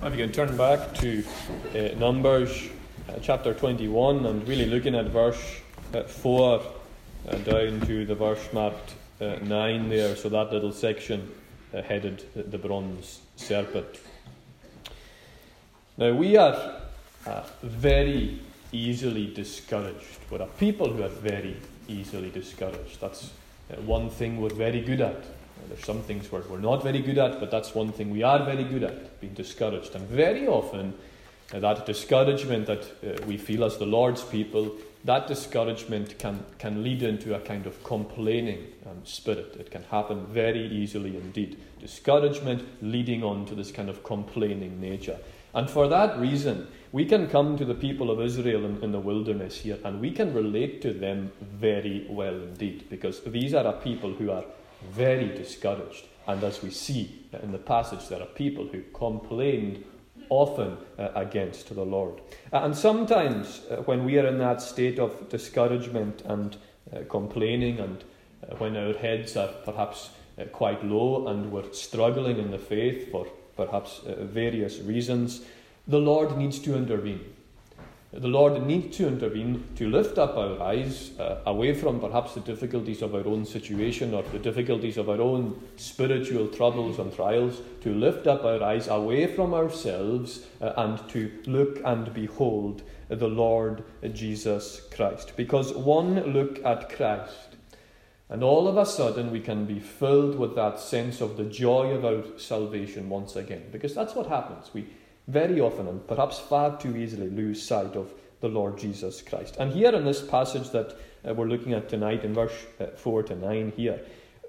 If you can turn back to uh, Numbers uh, chapter 21 and really looking at verse uh, 4 uh, down to the verse marked uh, 9 there, so that little section uh, headed the bronze serpent. Now, we are very easily discouraged. We're a people who are very easily discouraged. That's one thing we're very good at. There's some things we're, we're not very good at, but that's one thing we are very good at, being discouraged. And very often, uh, that discouragement that uh, we feel as the Lord's people, that discouragement can, can lead into a kind of complaining um, spirit. It can happen very easily indeed. Discouragement leading on to this kind of complaining nature. And for that reason, we can come to the people of Israel in, in, the wilderness here and we can relate to them very well indeed, because these are a people who are very discouraged. And as we see in the passage, there are people who complained often uh, against the Lord. Uh, and sometimes, uh, when we are in that state of discouragement and uh, complaining, and uh, when our heads are perhaps uh, quite low and we're struggling in the faith for perhaps various reasons, the Lord needs to intervene. The Lord needs to intervene to lift up our eyes uh, away from perhaps the difficulties of our own situation or the difficulties of our own spiritual troubles and trials, to lift up our eyes away from ourselves uh, and to look and behold the Lord Jesus Christ. Because one look at Christ, and all of a sudden we can be filled with that sense of the joy of our salvation once again. Because that's what happens. We very often and perhaps far too easily lose sight of the Lord Jesus Christ. And here in this passage that uh, we're looking at tonight, in verse uh, 4 to 9, here,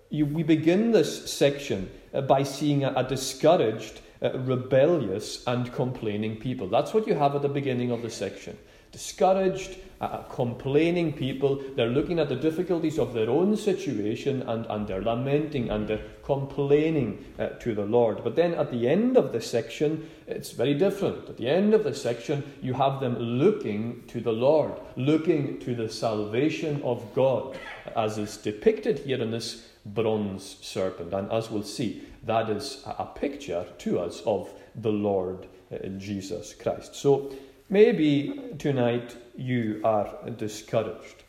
you, we begin this section uh, by seeing a, a discouraged, uh, rebellious, and complaining people. That's what you have at the beginning of the section. Discouraged, uh, complaining people. They're looking at the difficulties of their own situation and, and they're lamenting and they're complaining uh, to the Lord. But then at the end of the section, it's very different. At the end of the section, you have them looking to the Lord, looking to the salvation of God, as is depicted here in this bronze serpent. And as we'll see, that is a picture to us of the Lord uh, Jesus Christ. So maybe tonight you are discouraged.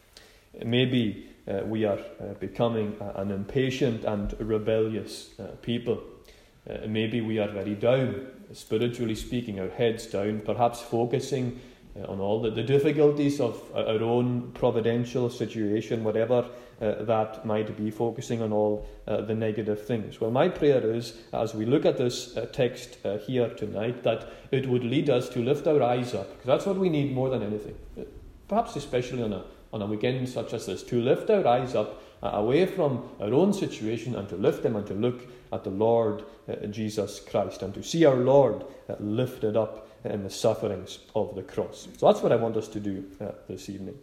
Maybe uh, we are uh, becoming an impatient and rebellious uh, people. Uh, maybe we are very down, spiritually speaking, our heads down, perhaps focusing uh, on all the, the, difficulties of our own providential situation, whatever uh, that might be, focusing on all the negative things. Well, my prayer is, as we look at this text here tonight, that it would lead us to lift our eyes up, because that's what we need more than anything. Perhaps especially on a, on a weekend such as this, to lift our eyes up uh, away from our own situation and to lift them and to look at the Lord uh, Jesus Christ and to see our Lord uh, lifted up in the sufferings of the cross. So that's what I want us to do this evening.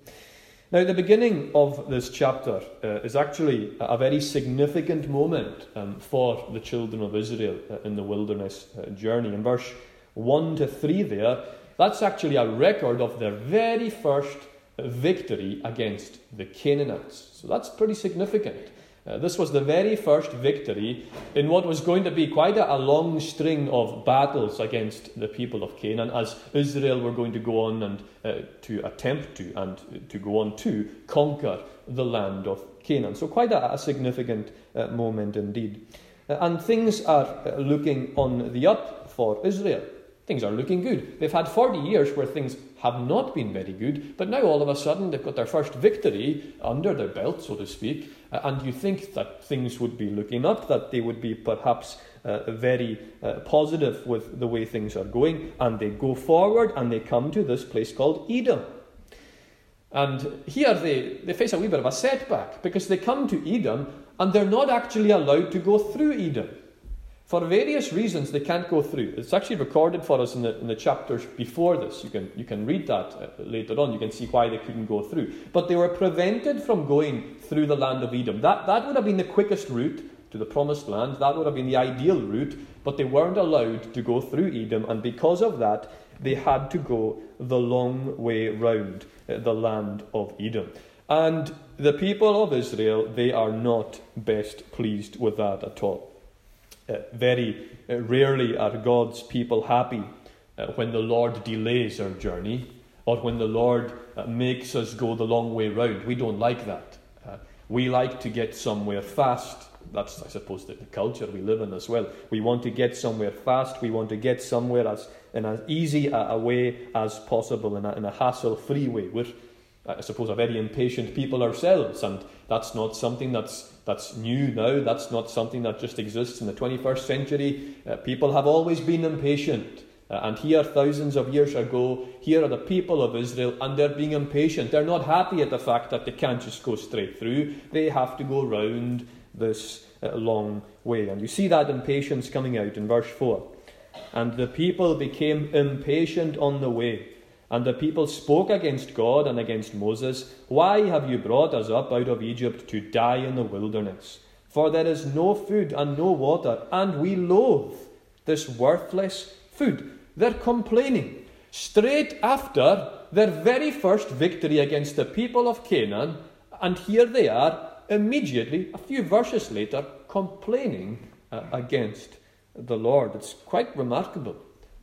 Now, the beginning of this chapter is actually a very significant moment um, for the children of Israel in the wilderness journey. In verse 1 to 3 there, that's actually a record of their very first victory against the Canaanites. So that's pretty significant. Uh, this was the very first victory in what was going to be quite a, a, long string of battles against the people of Canaan, as Israel were going to go on and uh, to attempt to and to go on to conquer the land of Canaan. So, quite a, a significant uh, moment indeed. Uh, and things are uh, looking on the up for Israel things are looking good. They've had 40 years where things have not been very good, but now all of a sudden they've got their first victory under their belt, so to speak, uh, and you think that things would be looking up, that they would be perhaps uh, very uh, positive with the way things are going, and they go forward and they come to this place called Edom. And here they, they face a wee bit of a setback because they come to Edom and they're not actually allowed to go through Edom. For various reasons, they can't go through. It's actually recorded for us in the, in the chapters before this. You can, you can read that uh, later on. You can see why they couldn't go through. But they were prevented from going through the land of Edom. That, that would have been the quickest route to the promised land. That would have been the ideal route. But they weren't allowed to go through Edom. And because of that, they had to go the long way round uh, the land of Edom. And the people of Israel, they are not best pleased with that at all. Uh, very uh, rarely are God's people happy uh, when the Lord delays our journey or when the Lord uh, makes us go the long way round. We don't like that. Uh, we like to get somewhere fast. That's, I suppose, the, the culture we live in as well. We want to get somewhere fast. We want to get somewhere as in as easy a, a way as possible, in a, in a hassle-free way. We're, I suppose, a very impatient people ourselves, and that's not something that's that's new now. That's not something that just exists in the 21st century. Uh, people have always been impatient. Uh, and here, thousands of years ago, here are the people of Israel, and they're being impatient. They're not happy at the fact that they can't just go straight through. They have to go round this uh, long way. And you see that impatience coming out in verse 4. And the people became impatient on the way. And the people spoke against God and against Moses, Why have you brought us up out of Egypt to die in the wilderness? For there is no food and no water, and we loathe this worthless food. They're complaining. Straight after their very first victory against the people of Canaan, and here they are, immediately, a few verses later, complaining uh, against the Lord. It's quite remarkable.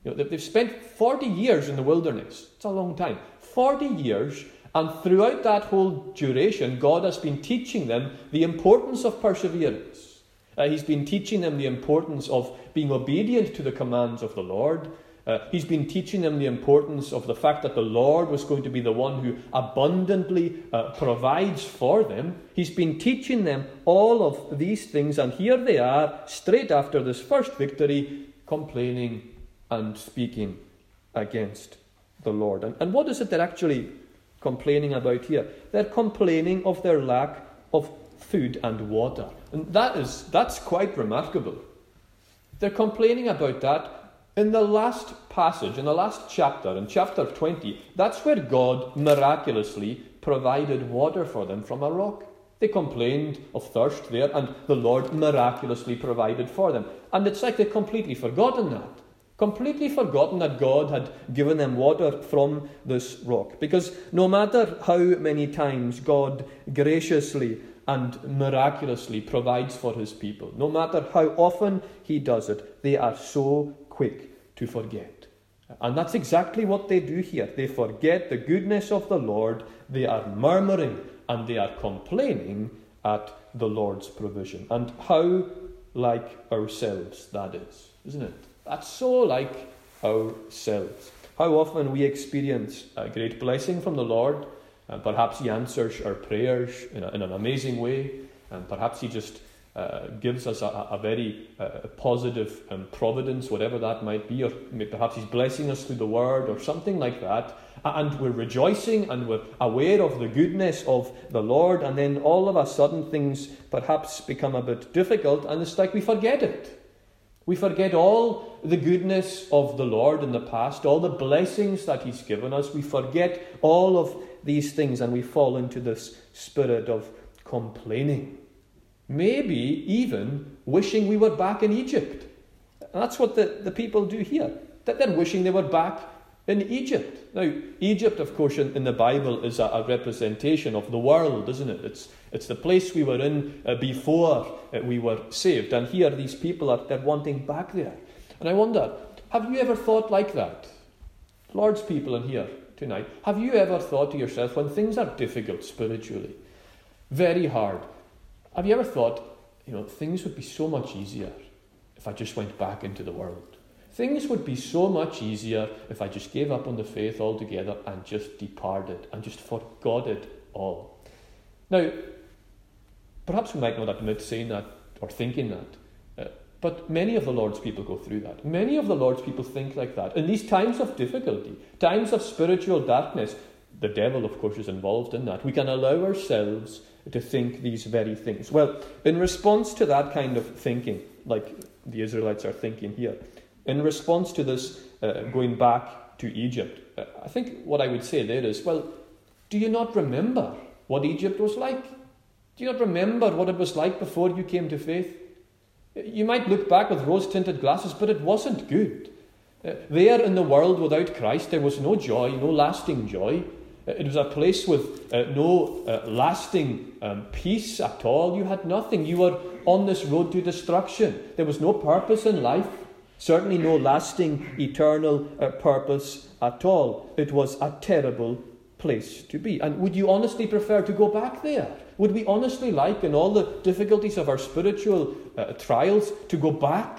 You know, they've spent 40 years in the wilderness. It's a long time. 40 years, and throughout that whole duration, God has been teaching them the importance of perseverance. Uh, he's been teaching them the importance of being obedient to the commands of the Lord. Uh, he's been teaching them the importance of the fact that the Lord was going to be the one who abundantly uh, provides for them. He's been teaching them all of these things, and here they are, straight after this first victory, complaining and speaking against the Lord. And, and what is it they're actually complaining about here? They're complaining of their lack of food and water. And that is that's quite remarkable. They're complaining about that in the last passage, in the last chapter, in chapter 20. That's where God miraculously provided water for them from a rock. They complained of thirst there, and the Lord miraculously provided for them. And it's like they've completely forgotten that completely forgotten that God had given them water from this rock. Because no matter how many times God graciously and miraculously provides for his people, no matter how often he does it, they are so quick to forget. And that's exactly what they do here. They forget the goodness of the Lord, they are murmuring and they are complaining at the Lord's provision. And how like ourselves that is, isn't it? That's so like ourselves. How often we experience a great blessing from the Lord, and perhaps He answers our prayers in, a, in an amazing way, and perhaps He just uh, gives us a, a very uh, positive um, providence, whatever that might be, or perhaps He's blessing us through the Word or something like that, and we're rejoicing and we're aware of the goodness of the Lord, and then all of a sudden things perhaps become a bit difficult, and it's like we forget it. We forget all the goodness of the Lord in the past, all the blessings that He's given us. We forget all of these things and we fall into this spirit of complaining. Maybe even wishing we were back in Egypt. That's what the, the people do here. That they're wishing they were back in Egypt. Now, Egypt, of course, in, in the Bible is a, a, representation of the world, isn't it? It's, it's the place we were in uh, before uh, we were saved. And here, these people are they're wanting back there. And I wonder, have you ever thought like that? Lord's people in here tonight, have you ever thought to yourself when things are difficult spiritually, very hard, have you ever thought, you know, things would be so much easier if I just went back into the world? Things would be so much easier if I just gave up on the faith altogether and just departed and just forgot it all. Now, perhaps we might not admit saying that or thinking that, uh, but many of the Lord's people go through that. Many of the Lord's people think like that. In these times of difficulty, times of spiritual darkness, the devil, of course, is involved in that. We can allow ourselves to think these very things. Well, in response to that kind of thinking, like the Israelites are thinking here, in response to this uh, going back to Egypt, uh, I think what I would say there is well, do you not remember what Egypt was like? Do you not remember what it was like before you came to faith? You might look back with rose tinted glasses, but it wasn't good. Uh, there in the world without Christ, there was no joy, no lasting joy. It was a place with uh, no uh, lasting um, peace at all. You had nothing. You were on this road to destruction. There was no purpose in life, certainly no lasting, eternal uh, purpose at all. It was a terrible place to be. And would you honestly prefer to go back there? Would we honestly like, in all the difficulties of our spiritual uh, trials, to go back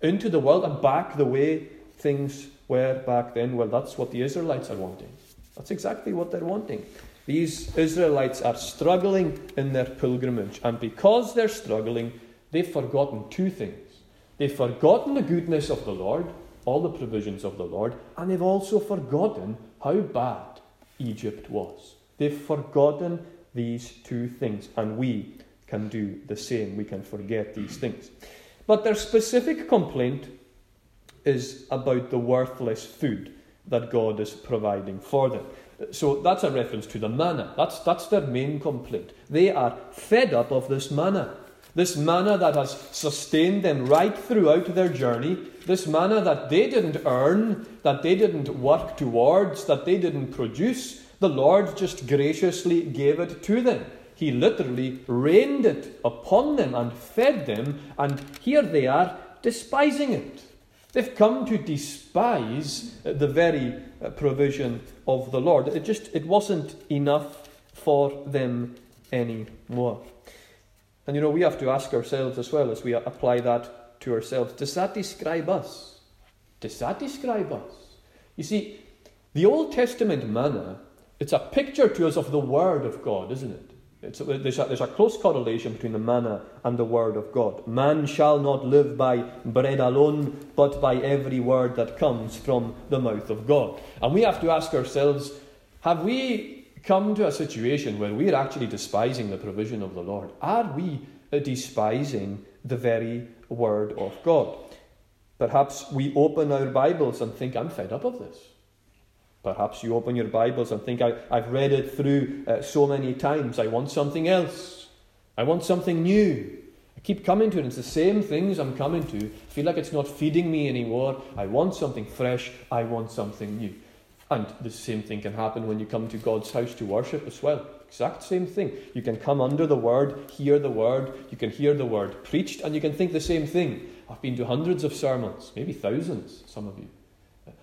into the world and back the way things were back then? Well, that's what the Israelites are wanting. That's exactly what they're wanting. These Israelites are struggling in their pilgrimage, and because they're struggling, they've forgotten two things. They've forgotten the goodness of the Lord, all the provisions of the Lord, and they've also forgotten how bad Egypt was. They've forgotten these two things, and we can do the same. We can forget these things. But their specific complaint is about the worthless food that God is providing for them. So that's a reference to the manna. That's, that's their main complaint. They are fed up of this manna. This manna that has sustained them right throughout their journey. This manna that they didn't earn, that they didn't work towards, that they didn't produce. The Lord just graciously gave it to them. He literally rained it upon them and fed them, and here they are despising it. They've come to despise the very uh, provision of the Lord. It just it wasn't enough for them anymore. And you know, we have to ask ourselves as well as we apply that to ourselves does that describe us? Does that describe us? You see, the Old Testament manna, it's a picture to us of the Word of God, isn't it? There's, a, there's a close correlation between the manna and the word of God. Man shall not live by bread alone, but by every word that comes from the mouth of God. And we have to ask ourselves have we come to a situation where we're actually despising the provision of the Lord? Are we despising the very word of God? Perhaps we open our Bibles and think, I'm fed up of this. Perhaps you open your Bibles and think, I, have read it through uh, so many times. I want something else. I want something new. I keep coming to it. It's the same things I'm coming to. I feel like it's not feeding me anymore. I want something fresh. I want something new. And the same thing can happen when you come to God's house to worship as well. Exact same thing. You can come under the word, hear the word, you can hear the word preached, and you can think the same thing. I've been to hundreds of sermons, maybe thousands, some of you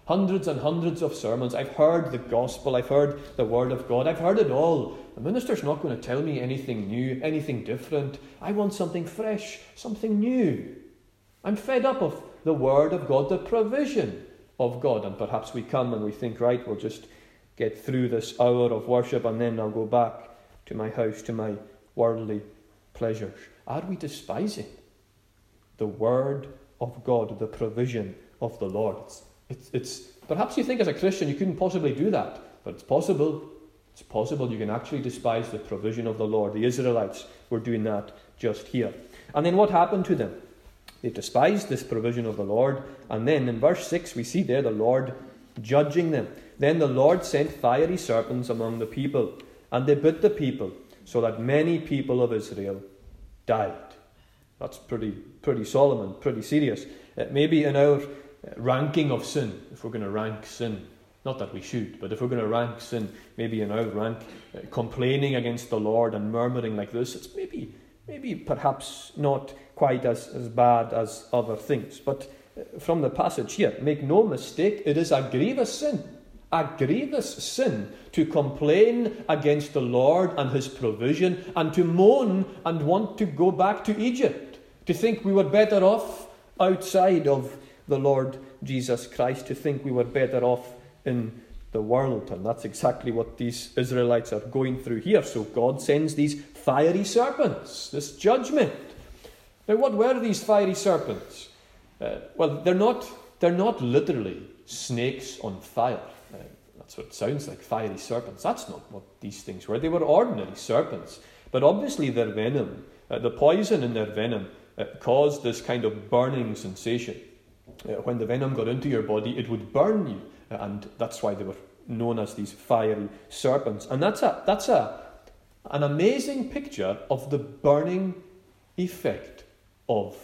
hundreds and hundreds of sermons. I've heard the gospel, I've heard the word of God, I've heard it all. The minister's not going to tell me anything new, anything different. I want something fresh, something new. I'm fed up of the word of God, the provision of God. And perhaps we come and we think, right, we'll just get through this hour of worship and then I'll go back to my house, to my worldly pleasures. Are we despising the word of God, the provision of the Lord? It's it's, it's, perhaps you think as a Christian you couldn't possibly do that, but it's possible. It's possible you can actually despise the provision of the Lord. The Israelites were doing that just here. And then what happened to them? They despised this provision of the Lord. And then in verse 6, we see there the Lord judging them. Then the Lord sent fiery serpents among the people, and they bit the people, so that many people of Israel died. That's pretty, pretty solemn and pretty serious. It may be in our ranking of sin, if we're going to rank sin, not that we should, but if we're going to rank sin, maybe in our rank, uh, complaining against the Lord and murmuring like this, it's maybe, maybe perhaps not quite as, as bad as other things. But uh, from the passage here, make no mistake, it is a grievous sin. A grievous sin to complain against the Lord and His provision and to moan and want to go back to Egypt, to think we were better off outside of the Lord Jesus Christ to think we were better off in the world. And that's exactly what these Israelites are going through here. So God sends these fiery serpents, this judgment. Now, what were these fiery serpents? Uh, well, they're not, they're not literally snakes on fire. Uh, that's what sounds like, fiery serpents. That's not what these things were. They were ordinary serpents. But obviously, their venom, uh, the poison in their venom, uh, caused this kind of burning sensation. Uh, when the venom got into your body, it would burn you. Uh, and that's why they were known as these fiery serpents. And that's, a, that's a, an amazing picture of the burning effect of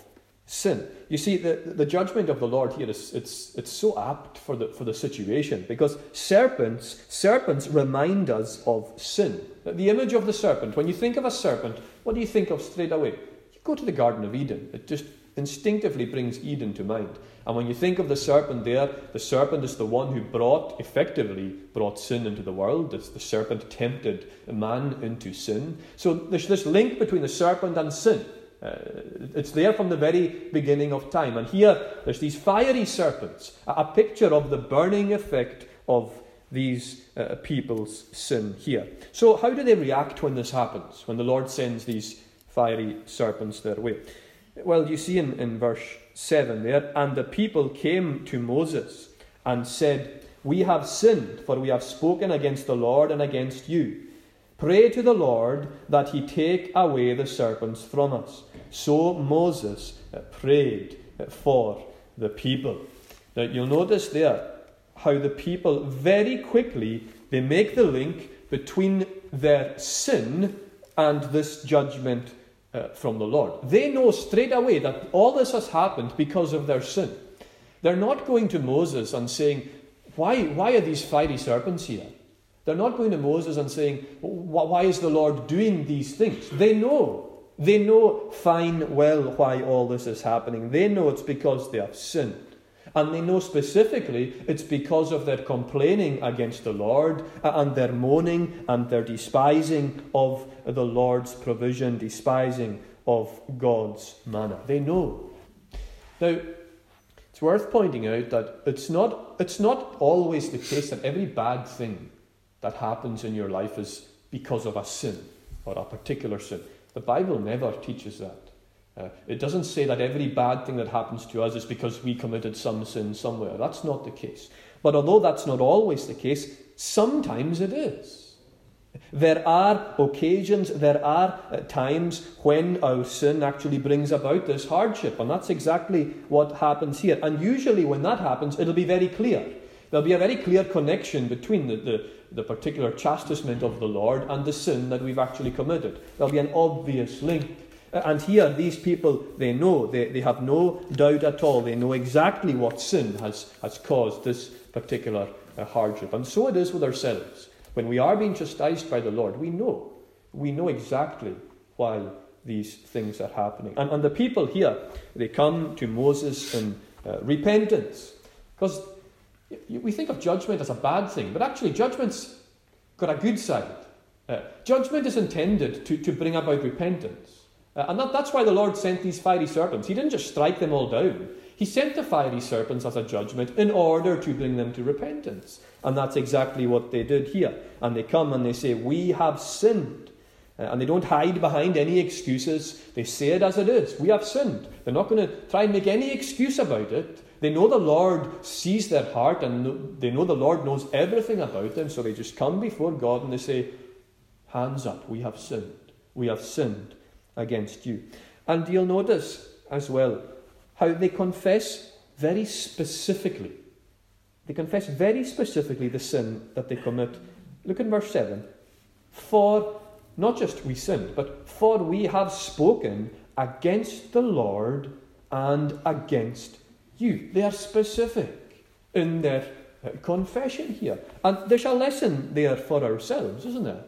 sin. You see, the, the judgment of the Lord here is it's, it's so apt for the, for the situation because serpents, serpents remind us of sin. The image of the serpent, when you think of a serpent, what do you think of straight away? You go to the Garden of Eden. It just instinctively brings Eden to mind. And when you think of the serpent there, the serpent is the one who brought, effectively, brought sin into the world. It's the serpent tempted man into sin. So there's this link between the serpent and sin. Uh, it's there from the very beginning of time. And here, there's these fiery serpents, a, picture of the burning effect of these uh, people's sin here. So, how do they react when this happens, when the Lord sends these fiery serpents their way? Well, you see in, in verse 7 there, and the people came to Moses and said, We have sinned, for we have spoken against the Lord and against you. Pray to the Lord that he take away the serpents from us. So Moses uh, prayed uh, for the people. Now you'll notice there how the people very quickly they make the link between their sin and this judgment uh, from the Lord. They know straight away that all this has happened because of their sin. They're not going to Moses and saying, Why, why are these fiery serpents here? They're not going to Moses and saying, Why is the Lord doing these things? They know. They know fine well why all this is happening. They know it's because they have sinned. And they know specifically it's because of their complaining against the Lord and their moaning and their despising of the Lord's provision, despising of God's manna. They know. Now, it's worth pointing out that it's not, it's not always the case that every bad thing that happens in your life is because of a sin or a particular sin. The Bible never teaches that. Uh, it doesn't say that every bad thing that happens to us is because we committed some sin somewhere. That's not the case. But although that's not always the case, sometimes it is. There are occasions, there are uh, times when our sin actually brings about this hardship, and that's exactly what happens here. And usually, when that happens, it'll be very clear. There'll be a very clear connection between the, the, the particular chastisement of the Lord and the sin that we've actually committed. There'll be an obvious link. And here, these people, they know, they, they have no doubt at all. They know exactly what sin has, has caused this particular uh, hardship. And so it is with ourselves. When we are being chastised by the Lord, we know. We know exactly why these things are happening. And, and the people here, they come to Moses in uh, repentance. Because we think of judgment as a bad thing, but actually, judgment's got a good side. Uh, judgment is intended to, to bring about repentance. Uh, and that, that's why the Lord sent these fiery serpents. He didn't just strike them all down, He sent the fiery serpents as a judgment in order to bring them to repentance. And that's exactly what they did here. And they come and they say, We have sinned. Uh, and they don't hide behind any excuses. They say it as it is. We have sinned. They're not going to try and make any excuse about it. They know the Lord sees their heart and they know the Lord knows everything about them. So they just come before God and they say, Hands up, we have sinned. We have sinned against you. And you'll notice as well how they confess very specifically. They confess very specifically the sin that they commit. Look at verse 7. For, not just we sinned, but for we have spoken against the Lord and against you. They are specific in their uh, confession here. And there's a lesson there for ourselves, isn't there?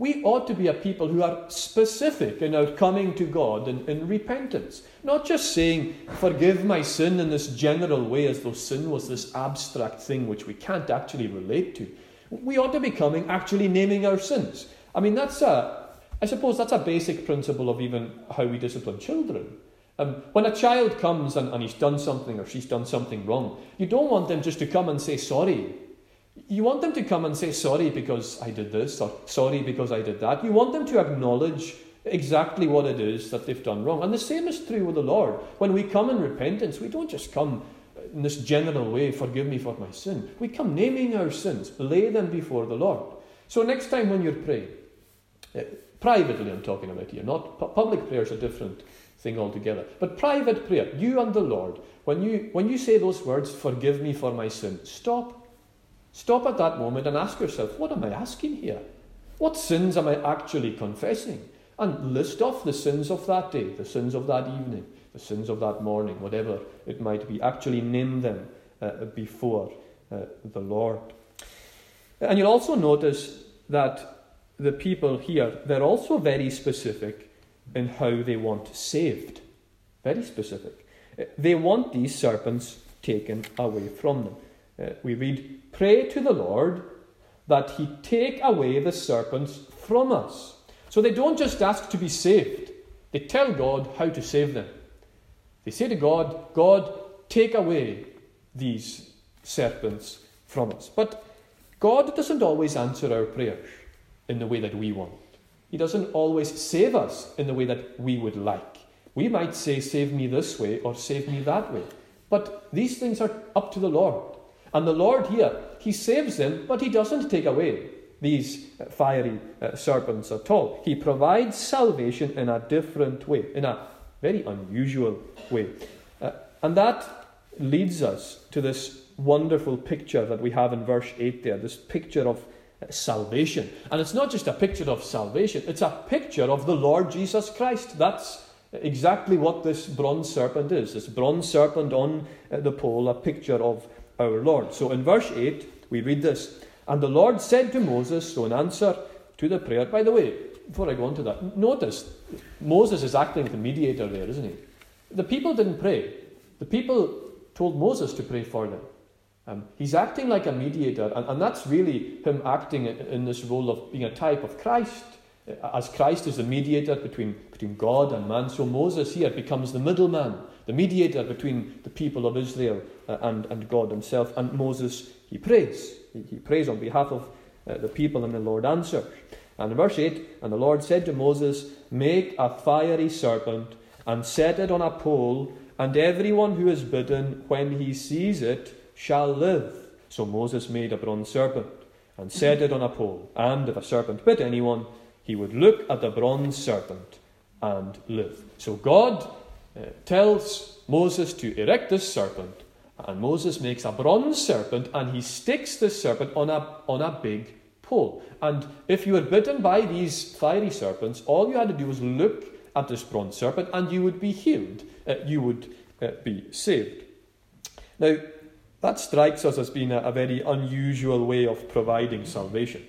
we ought to be a people who are specific in our coming to God in, in repentance. Not just saying, forgive my sin in this general way, as though sin was this abstract thing which we can't actually relate to. We ought to be coming actually naming our sins. I mean, that's a, I suppose that's a basic principle of even how we discipline children. Um, when a child comes and, and he's done something or she's done something wrong, you don't want them just to come and say sorry you want them to come and say, sorry because I did this, or sorry because I did that. You want them to acknowledge exactly what it is that they've done wrong. And the same is true with the Lord. When we come in repentance, we don't just come in this general way, forgive me for my sin. We come naming our sins, lay them before the Lord. So next time when you're praying, uh, privately I'm talking about here, not pu- public prayer is a different thing altogether. But private prayer, you and the Lord, when you when you say those words, forgive me for my sin, stop Stop at that moment and ask yourself, what am I asking here? What sins am I actually confessing? And list off the sins of that day, the sins of that evening, the sins of that morning, whatever it might be. Actually, name them uh, before uh, the Lord. And you'll also notice that the people here, they're also very specific in how they want saved. Very specific. Uh, they want these serpents taken away from them. Uh, we read, Pray to the Lord that he take away the serpents from us. So they don't just ask to be saved, they tell God how to save them. They say to God, God, take away these serpents from us. But God doesn't always answer our prayers in the way that we want. He doesn't always save us in the way that we would like. We might say, Save me this way or save me that way. But these things are up to the Lord. And the Lord here, He saves them, but He doesn't take away these fiery uh, serpents at all. He provides salvation in a different way, in a very unusual way. Uh, and that leads us to this wonderful picture that we have in verse 8 there this picture of uh, salvation. And it's not just a picture of salvation, it's a picture of the Lord Jesus Christ. That's exactly what this bronze serpent is. This bronze serpent on uh, the pole, a picture of our Lord. So in verse 8, we read this And the Lord said to Moses, so in answer to the prayer, by the way, before I go on to that, notice Moses is acting as the mediator there, isn't he? The people didn't pray. The people told Moses to pray for them. Um, he's acting like a mediator, and, and that's really him acting in, this role of being a type of Christ. Uh, as Christ is the mediator between, between God and man, so Moses here becomes the middleman, the mediator between the people of Israel uh, and, and God himself. And Moses, he prays. He, prays on behalf of uh, the people, and the Lord answers. And verse 8, and the Lord said to Moses, Make a fiery serpent and set it on a pole, and everyone who is bitten, when he sees it, shall live. So Moses made a bronze serpent and set it on a pole. And if a serpent bit anyone, he would look at the bronze serpent and live. So God uh, tells Moses to erect this serpent, and Moses makes a bronze serpent and he sticks this serpent on a, on a big pole. And if you were bitten by these fiery serpents, all you had to do was look at this bronze serpent and you would be healed. Uh, you would uh, be saved. Now, that strikes us as being a, a very unusual way of providing salvation.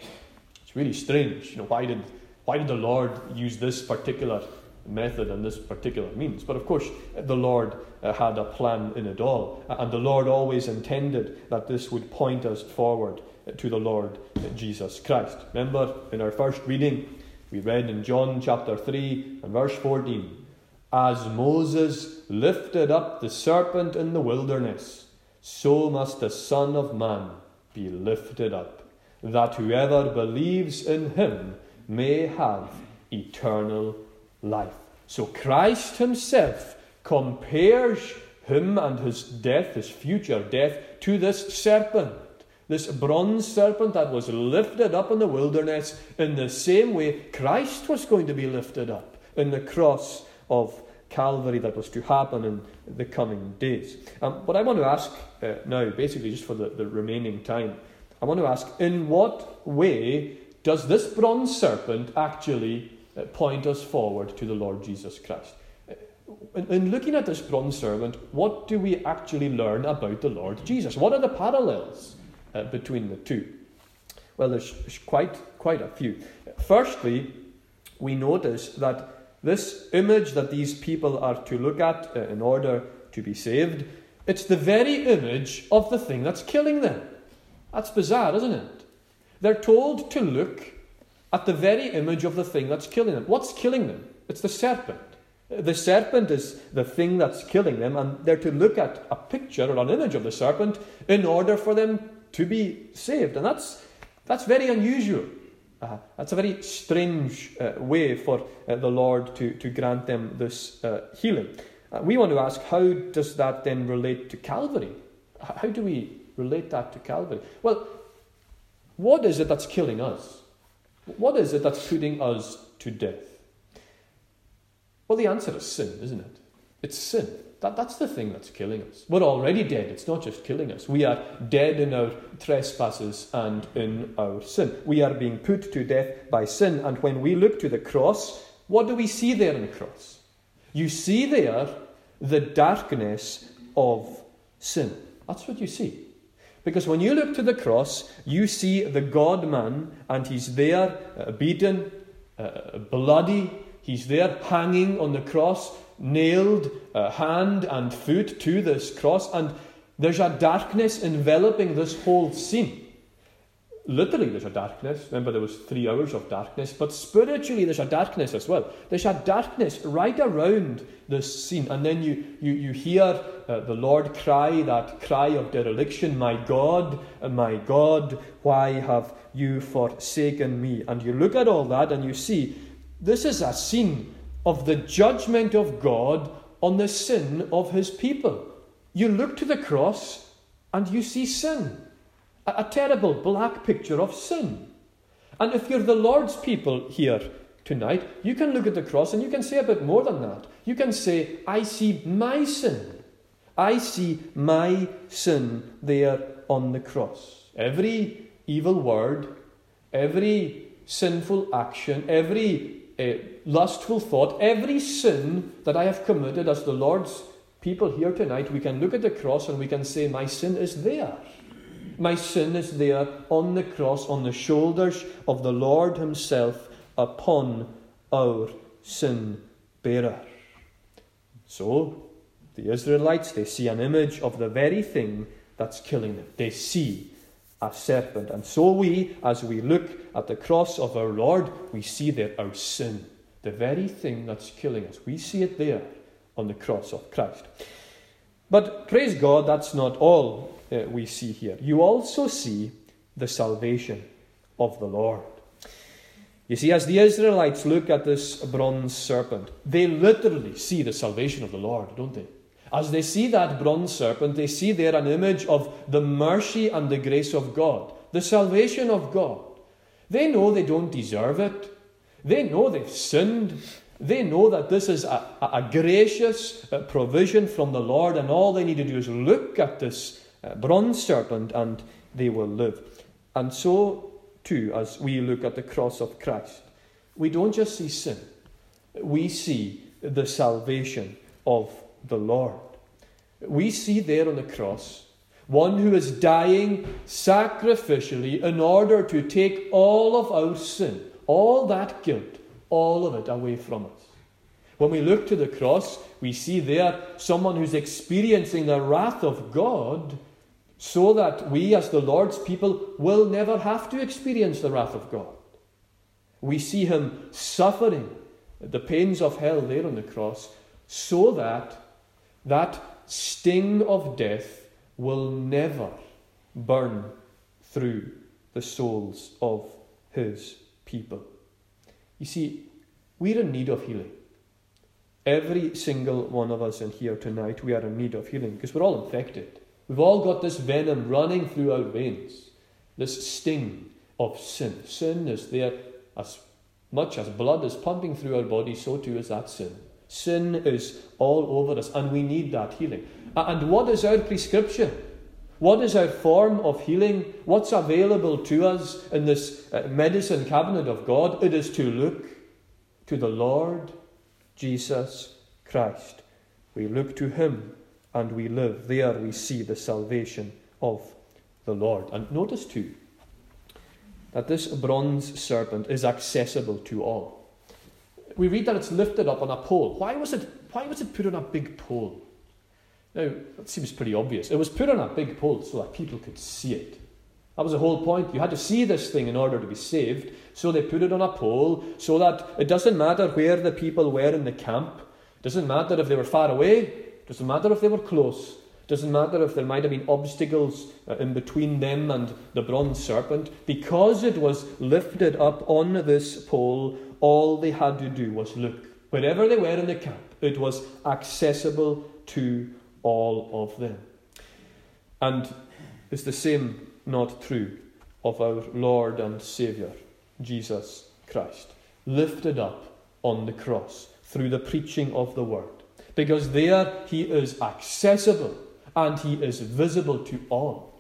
It's really strange. You know, why did why did the Lord use this particular method and this particular means? But of course, the Lord uh, had a plan in it all, and the Lord always intended that this would point us forward to the Lord Jesus Christ. Remember, in our first reading, we read in John chapter 3 and verse 14 As Moses lifted up the serpent in the wilderness, so must the Son of Man be lifted up, that whoever believes in him may have eternal life. So Christ himself compares him and his death, his future death, to this serpent. This bronze serpent that was lifted up in the wilderness, in the same way Christ was going to be lifted up in the cross of Calvary that was to happen in the coming days. Um, but I want to ask uh, now, basically, just for the, the remaining time, I want to ask in what way does this bronze serpent actually uh, point us forward to the Lord Jesus Christ? Uh, in, in looking at this bronze serpent, what do we actually learn about the Lord Jesus? What are the parallels uh, between the two? Well, there's, there's quite, quite a few. Firstly, we notice that this image that these people are to look at uh, in order to be saved, it's the very image of the thing that's killing them. That's bizarre, isn't it? They're told to look at the very image of the thing that's killing them. What's killing them? It's the serpent. The serpent is the thing that's killing them, and they're to look at a picture or an image of the serpent in order for them to be saved. And that's, that's very unusual. Uh, that's a very strange uh, way for uh, the Lord to, to grant them this uh, healing. Uh, we want to ask how does that then relate to Calvary? How do we relate that to Calvary? Well, what is it that's killing us? What is it that's putting us to death? Well, the answer is sin, isn't it? It's sin. That, that's the thing that's killing us. We're already dead. It's not just killing us. We are dead in our trespasses and in our sin. We are being put to death by sin. And when we look to the cross, what do we see there in the cross? You see there the darkness of sin. That's what you see. Because when you look to the cross, you see the God man, and he's there, uh, beaten, uh, bloody. He's there hanging on the cross, nailed uh, hand and foot to this cross, and there's a darkness enveloping this whole scene literally there's a darkness. Remember, there was three hours of darkness, but spiritually there's a darkness as well. There's a darkness right around this scene, and then you you you hear uh, the Lord cry that cry of dereliction, "My God, my God, why have you forsaken me?" And you look at all that, and you see this is a scene of the judgment of God on the sin of His people. You look to the cross, and you see sin a, terrible black picture of sin. And if you're the Lord's people here tonight, you can look at the cross and you can say a bit more than that. You can say, I see my sin. I see my sin there on the cross. Every evil word, every sinful action, every uh, lustful thought, every sin that I have committed as the Lord's people here tonight, we can look at the cross and we can say, My sin is there. My sin is there on the cross, on the shoulders of the Lord Himself, upon our sin bearer. So, the Israelites, they see an image of the very thing that's killing them. They see a serpent. And so we, as we look at the cross of our Lord, we see there our sin, the very thing that's killing us. We see it there on the cross of Christ. But praise God, that's not all uh, we see here. You also see the salvation of the Lord. You see, as the Israelites look at this bronze serpent, they literally see the salvation of the Lord, don't they? As they see that bronze serpent, they see there an image of the mercy and the grace of God, the salvation of God. They know they don't deserve it. They know they've sinned. They know that this is a, a gracious uh, provision from the Lord, and all they need to do is look at this uh, bronze serpent and they will live. And so, too, as we look at the cross of Christ, we don't just see sin, we see the salvation of the Lord. We see there on the cross one who is dying sacrificially in order to take all of our sin, all that guilt, all of it away from us. When we look to the cross, we see there someone who's experiencing the wrath of God so that we, as the Lord's people, will never have to experience the wrath of God. We see him suffering the pains of hell there on the cross, so that that sting of death will never burn through the souls of his people. You see, we're in need of healing. Every single one of us in here tonight, we are in need of healing because we're all infected. We've all got this venom running through our veins, this sting of sin. Sin is there as much as blood is pumping through our body, so too is that sin. Sin is all over us, and we need that healing. And what is our prescription? What is our form of healing? What's available to us in this uh, medicine cabinet of God? It is to look to the Lord Jesus Christ. We look to Him and we live. There we see the salvation of the Lord. And notice too that this bronze serpent is accessible to all. We read that it's lifted up on a pole. Why was it, why was it put on a big pole? Now, that seems pretty obvious. It was put on a big pole so that people could see it. That was the whole point. You had to see this thing in order to be saved. So they put it on a pole so that it doesn't matter where the people were in the camp. It doesn't matter if they were far away. It Doesn't matter if they were close. It Doesn't matter if there might have been obstacles uh, in between them and the bronze serpent. Because it was lifted up on this pole, all they had to do was look. Wherever they were in the camp, it was accessible to all of them. And is the same not true of our Lord and Saviour, Jesus Christ, lifted up on the cross through the preaching of the Word because there he is accessible and he is visible to all.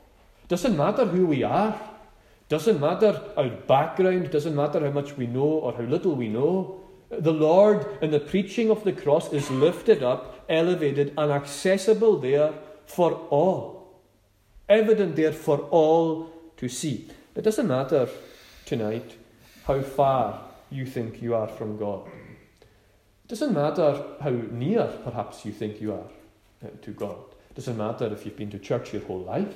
Doesn't matter who we are, doesn't matter our background, doesn't matter how much we know or how little we know. The Lord, in the preaching of the cross, is lifted up, elevated, and accessible there for all. Evident there for all to see. It doesn't matter tonight how far you think you are from God. It doesn't matter how near, perhaps, you think you are to God. It doesn't matter if you've been to church your whole life.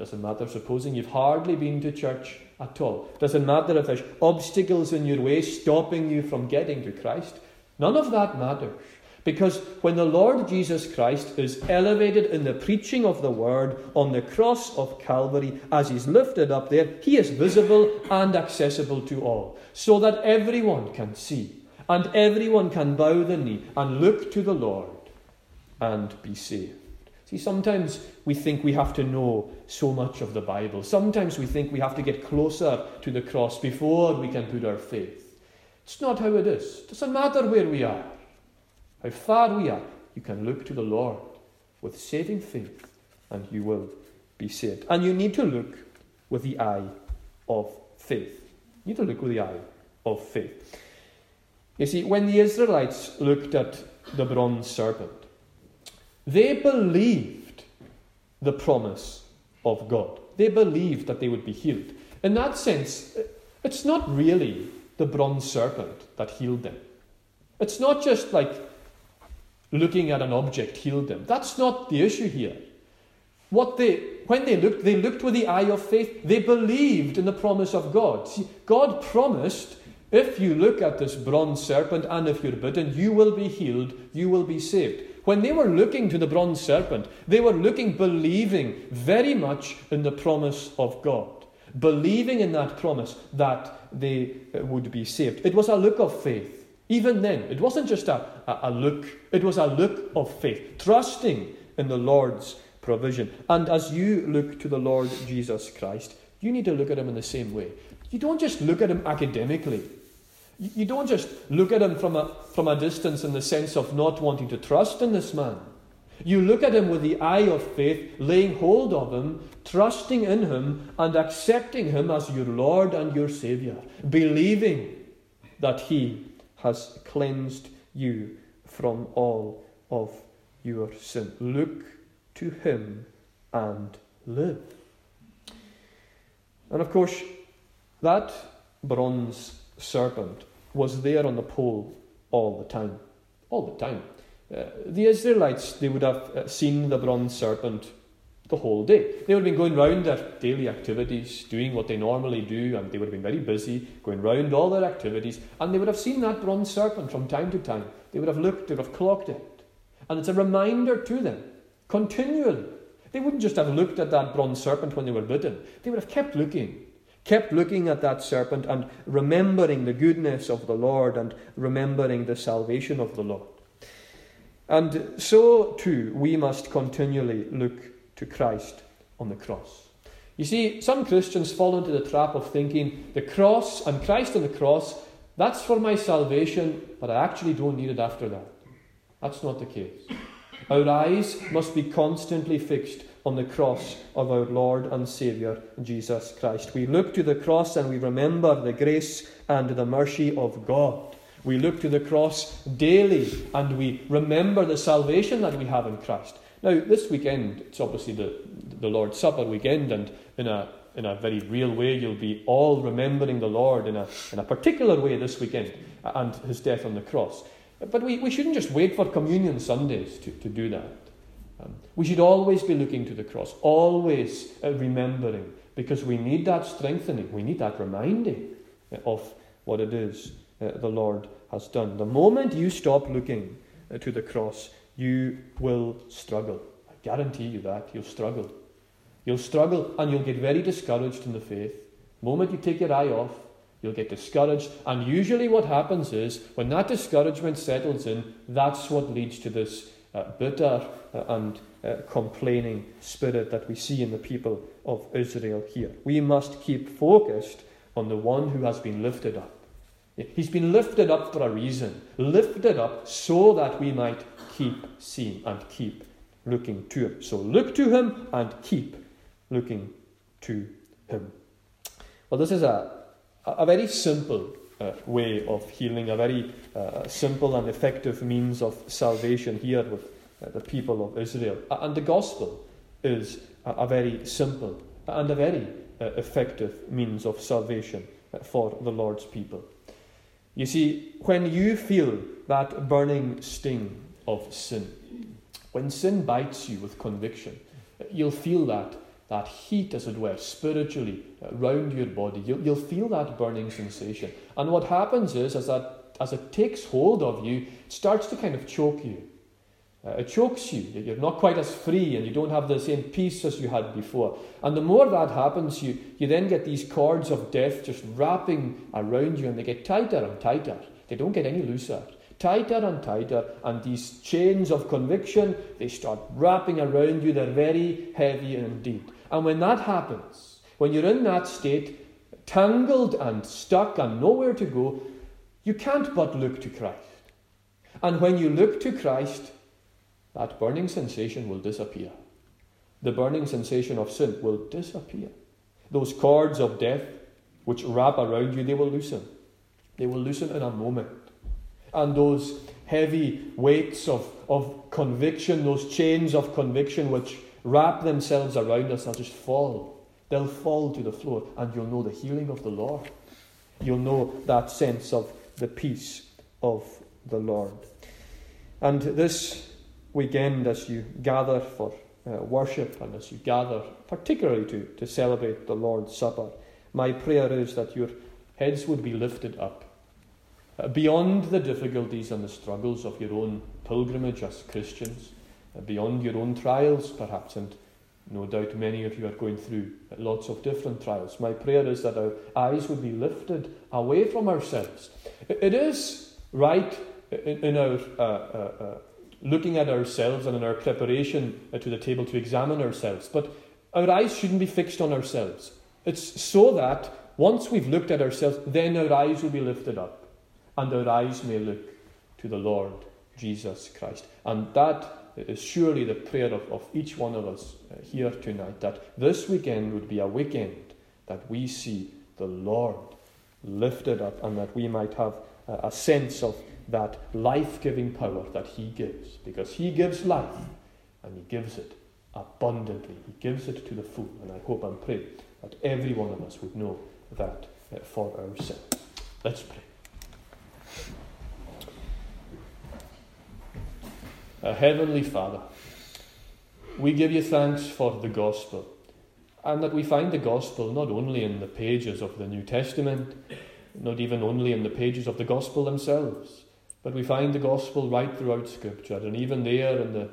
Doesn't matter supposing you've hardly been to church at all. Doesn't matter if there's obstacles in your way stopping you from getting to Christ. None of that matters. Because when the Lord Jesus Christ is elevated in the preaching of the word on the cross of Calvary, as he's lifted up there, he is visible and accessible to all, so that everyone can see and everyone can bow the knee and look to the Lord and be saved. See, sometimes we think we have to know so much of the Bible. Sometimes we think we have to get closer to the cross before we can put our faith. It's not how it is. It doesn't matter where we are how far we are, you can look to the Lord with saving faith and you will be saved. And you need to look with the eye of faith. You need to look with the eye of faith. You see, when the Israelites looked at the bronze serpent, they believed the promise of God. They believed that they would be healed. In that sense, it's not really the bronze serpent that healed them. It's not just like looking at an object healed them. That's not the issue here. What they, when they looked, they looked with the eye of faith. They believed in the promise of God. See, God promised if you look at this bronze serpent and if you're bitten, you will be healed, you will be saved. When they were looking to the bronze serpent, they were looking, believing very much in the promise of God, believing in that promise that they uh, would be saved. It was a look of faith. Even then, it wasn't just a, a, a, look, it was a look of faith, trusting in the Lord's provision. And as you look to the Lord Jesus Christ, you need to look at him in the same way. You don't just look at him academically. You don't just look at him from a, from a distance in the sense of not wanting to trust in this man. You look at him with the eye of faith, laying hold of him, trusting in him, and accepting him as your Lord and your Saviour, believing that he has cleansed you from all of your sin. Look to him and live. And of course, that bronze serpent was there on the pole all the time. All the time. Uh, the Israelites, they would have uh, seen the bronze serpent the whole day. They would have been going round their daily activities, doing what they normally do, and they would have been very busy, going round all their activities, and they would have seen that bronze serpent from time to time. They would have looked, they would have clocked it. And it's a reminder to them, continually. They wouldn't just have looked at that bronze serpent when they were bitten, they would have kept looking. Kept looking at that serpent and remembering the goodness of the Lord and remembering the salvation of the Lord. And so too, we must continually look to Christ on the cross. You see, some Christians fall into the trap of thinking the cross and Christ on the cross, that's for my salvation, but I actually don't need it after that. That's not the case. Our eyes must be constantly fixed on the cross of our Lord and Saviour, Jesus Christ. We look to the cross and we remember the grace and the mercy of God. We look to the cross daily and we remember the salvation that we have in Christ. Now, this weekend, it's obviously the, the Lord's Supper weekend, and in a, in a very real way, you'll be all remembering the Lord in a, in a particular way this weekend and his death on the cross. But we, we shouldn't just wait for communion Sundays to, to do that. Um, we should always be looking to the cross, always uh, remembering, because we need that strengthening, we need that reminding uh, of what it is uh, the Lord has done. The moment you stop looking uh, to the cross, you will struggle. I guarantee you that. You'll struggle. You'll struggle and you'll get very discouraged in the faith. The moment you take your eye off, you'll get discouraged. And usually, what happens is when that discouragement settles in, that's what leads to this uh, bitter and uh, complaining spirit that we see in the people of Israel here. We must keep focused on the one who has been lifted up. He's been lifted up for a reason, lifted up so that we might keep seeing and keep looking to Him. So look to Him and keep looking to Him. Well, this is a, a very simple uh, way of healing, a very uh, simple and effective means of salvation here with the people of Israel. And the gospel is a, very simple and a very uh, effective means of salvation uh, for the Lord's people. You see, when you feel that burning sting of sin, when sin bites you with conviction, you'll feel that, that heat, as it were, spiritually around your body. You'll, you'll feel that burning sensation. And what happens is, as, that, as it takes hold of you, it starts to kind of choke you. Uh, it chokes you. You're not quite as free and you don't have the same peace as you had before. And the more that happens, you, you then get these cords of death just wrapping around you and they get tighter and tighter. They don't get any looser. Tighter and tighter, and these chains of conviction, they start wrapping around you. They're very heavy indeed. And when that happens, when you're in that state, tangled and stuck and nowhere to go, you can't but look to Christ. And when you look to Christ, that burning sensation will disappear. The burning sensation of sin will disappear. Those cords of death which wrap around you, they will loosen. They will loosen in a moment. And those heavy weights of, of conviction, those chains of conviction which wrap themselves around us, they'll just fall. They'll fall to the floor, and you'll know the healing of the Lord. You'll know that sense of the peace of the Lord. And this weekend as you gather for uh, worship and as you gather, particularly to, to celebrate the Lord's Supper, my prayer is that your heads would be lifted up uh, beyond the difficulties and the struggles of your own pilgrimage as Christians, uh, beyond your own trials, perhaps, and no doubt many of you are going through lots of different trials. My prayer is that our eyes would be lifted away from ourselves. It is right in, our uh, uh, uh looking at ourselves and in our preparation uh, to the table to examine ourselves. But our eyes shouldn't be fixed on ourselves. It's so that once we've looked at ourselves, then our eyes will be lifted up and our eyes may look to the Lord Jesus Christ. And that is surely the prayer of, of each one of us uh, here tonight that this weekend would be a weekend that we see the Lord lifted up and that we might have a sense of that life giving power that He gives, because He gives life and He gives it abundantly. He gives it to the full. And I hope and pray that every one of us would know that uh, for ourselves. Let's pray. Our Heavenly Father, we give you thanks for the gospel, and that we find the gospel not only in the pages of the New Testament, not even only in the pages of the gospel themselves, but we find the gospel right throughout Scripture, and even there in the,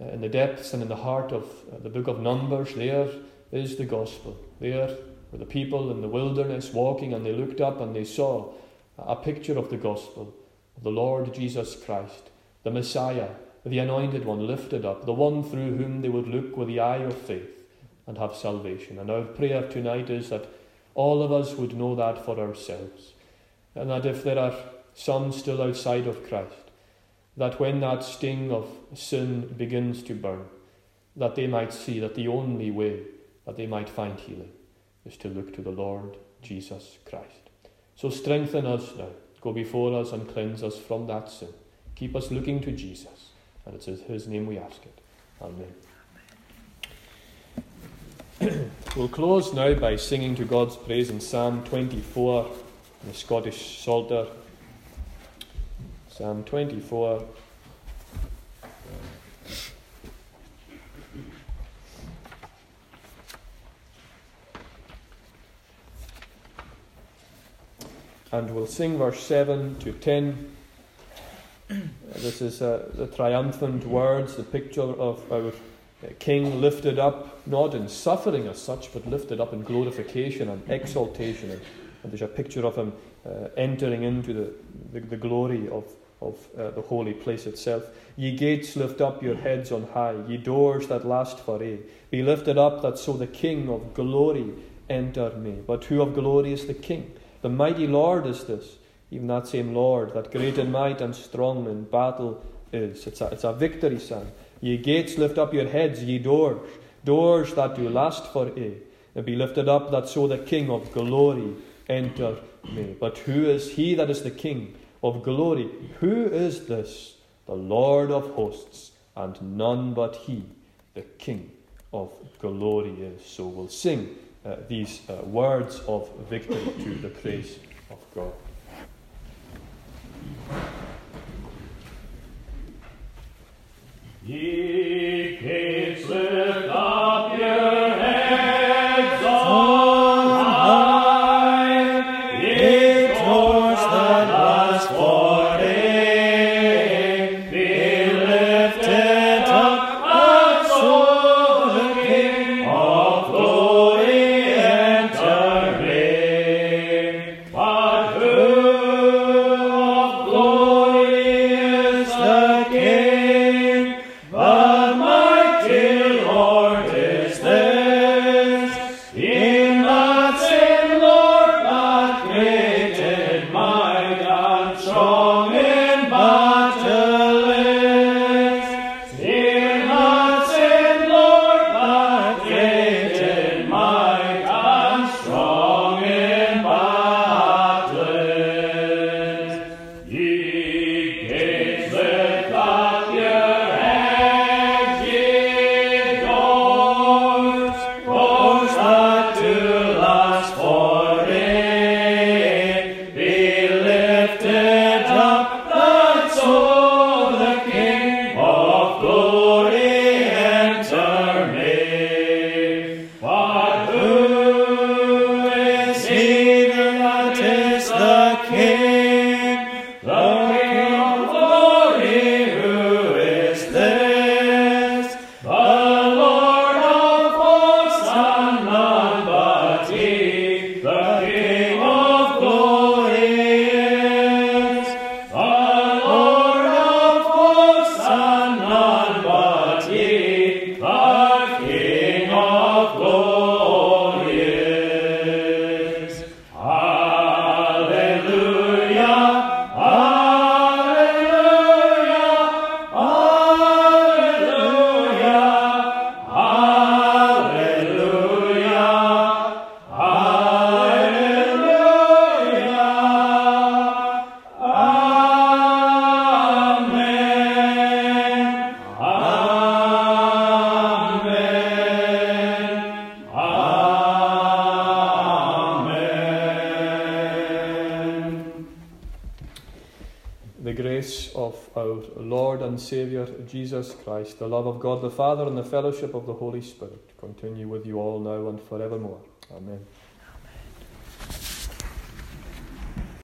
in the depths and in the heart of uh, the book of Numbers, there is the gospel. There were the people in the wilderness walking, and they looked up and they saw a picture of the gospel, of the Lord Jesus Christ, the Messiah, the anointed one lifted up, the one through whom they would look with the eye of faith and have salvation. And our prayer tonight is that all of us would know that for ourselves. And that if there are some still outside of Christ, that when that sting of sin begins to burn, that they might see that the only way that they might find healing is to look to the Lord Jesus Christ. So strengthen us now. Go before us and cleanse us from that sin. Keep us looking to Jesus. And it's in his name we ask it. Amen. we'll close now by singing to God's praise in Psalm 24, in the Scottish Psalter. Psalm 24. And we'll sing verse 7 to 10. this is uh, the triumphant words, the picture of our King lifted up, not in suffering as such, but lifted up in glorification and exaltation. And, there's a picture of him uh, entering into the, the, the glory of, of uh, the holy place itself. Ye gates, lift up your heads on high, ye doors that last for aye. Be lifted up, that so the King of glory enter may. But who of glory is the King? The mighty Lord is this, even that same Lord, that great in might and strong in battle is. It's a, it's a victory psalm. Ye gates, lift up your heads, ye doors, doors that do last for aye. And be lifted up, that so the King of glory enter may. But who is he that is the King of glory? Who is this? The Lord of hosts, and none but he, the King of glory is. So we'll sing uh, these uh, words of victory to the praise of God. Ye love of God the Father, and the fellowship of the Holy Spirit continue with you all now and forevermore. Amen.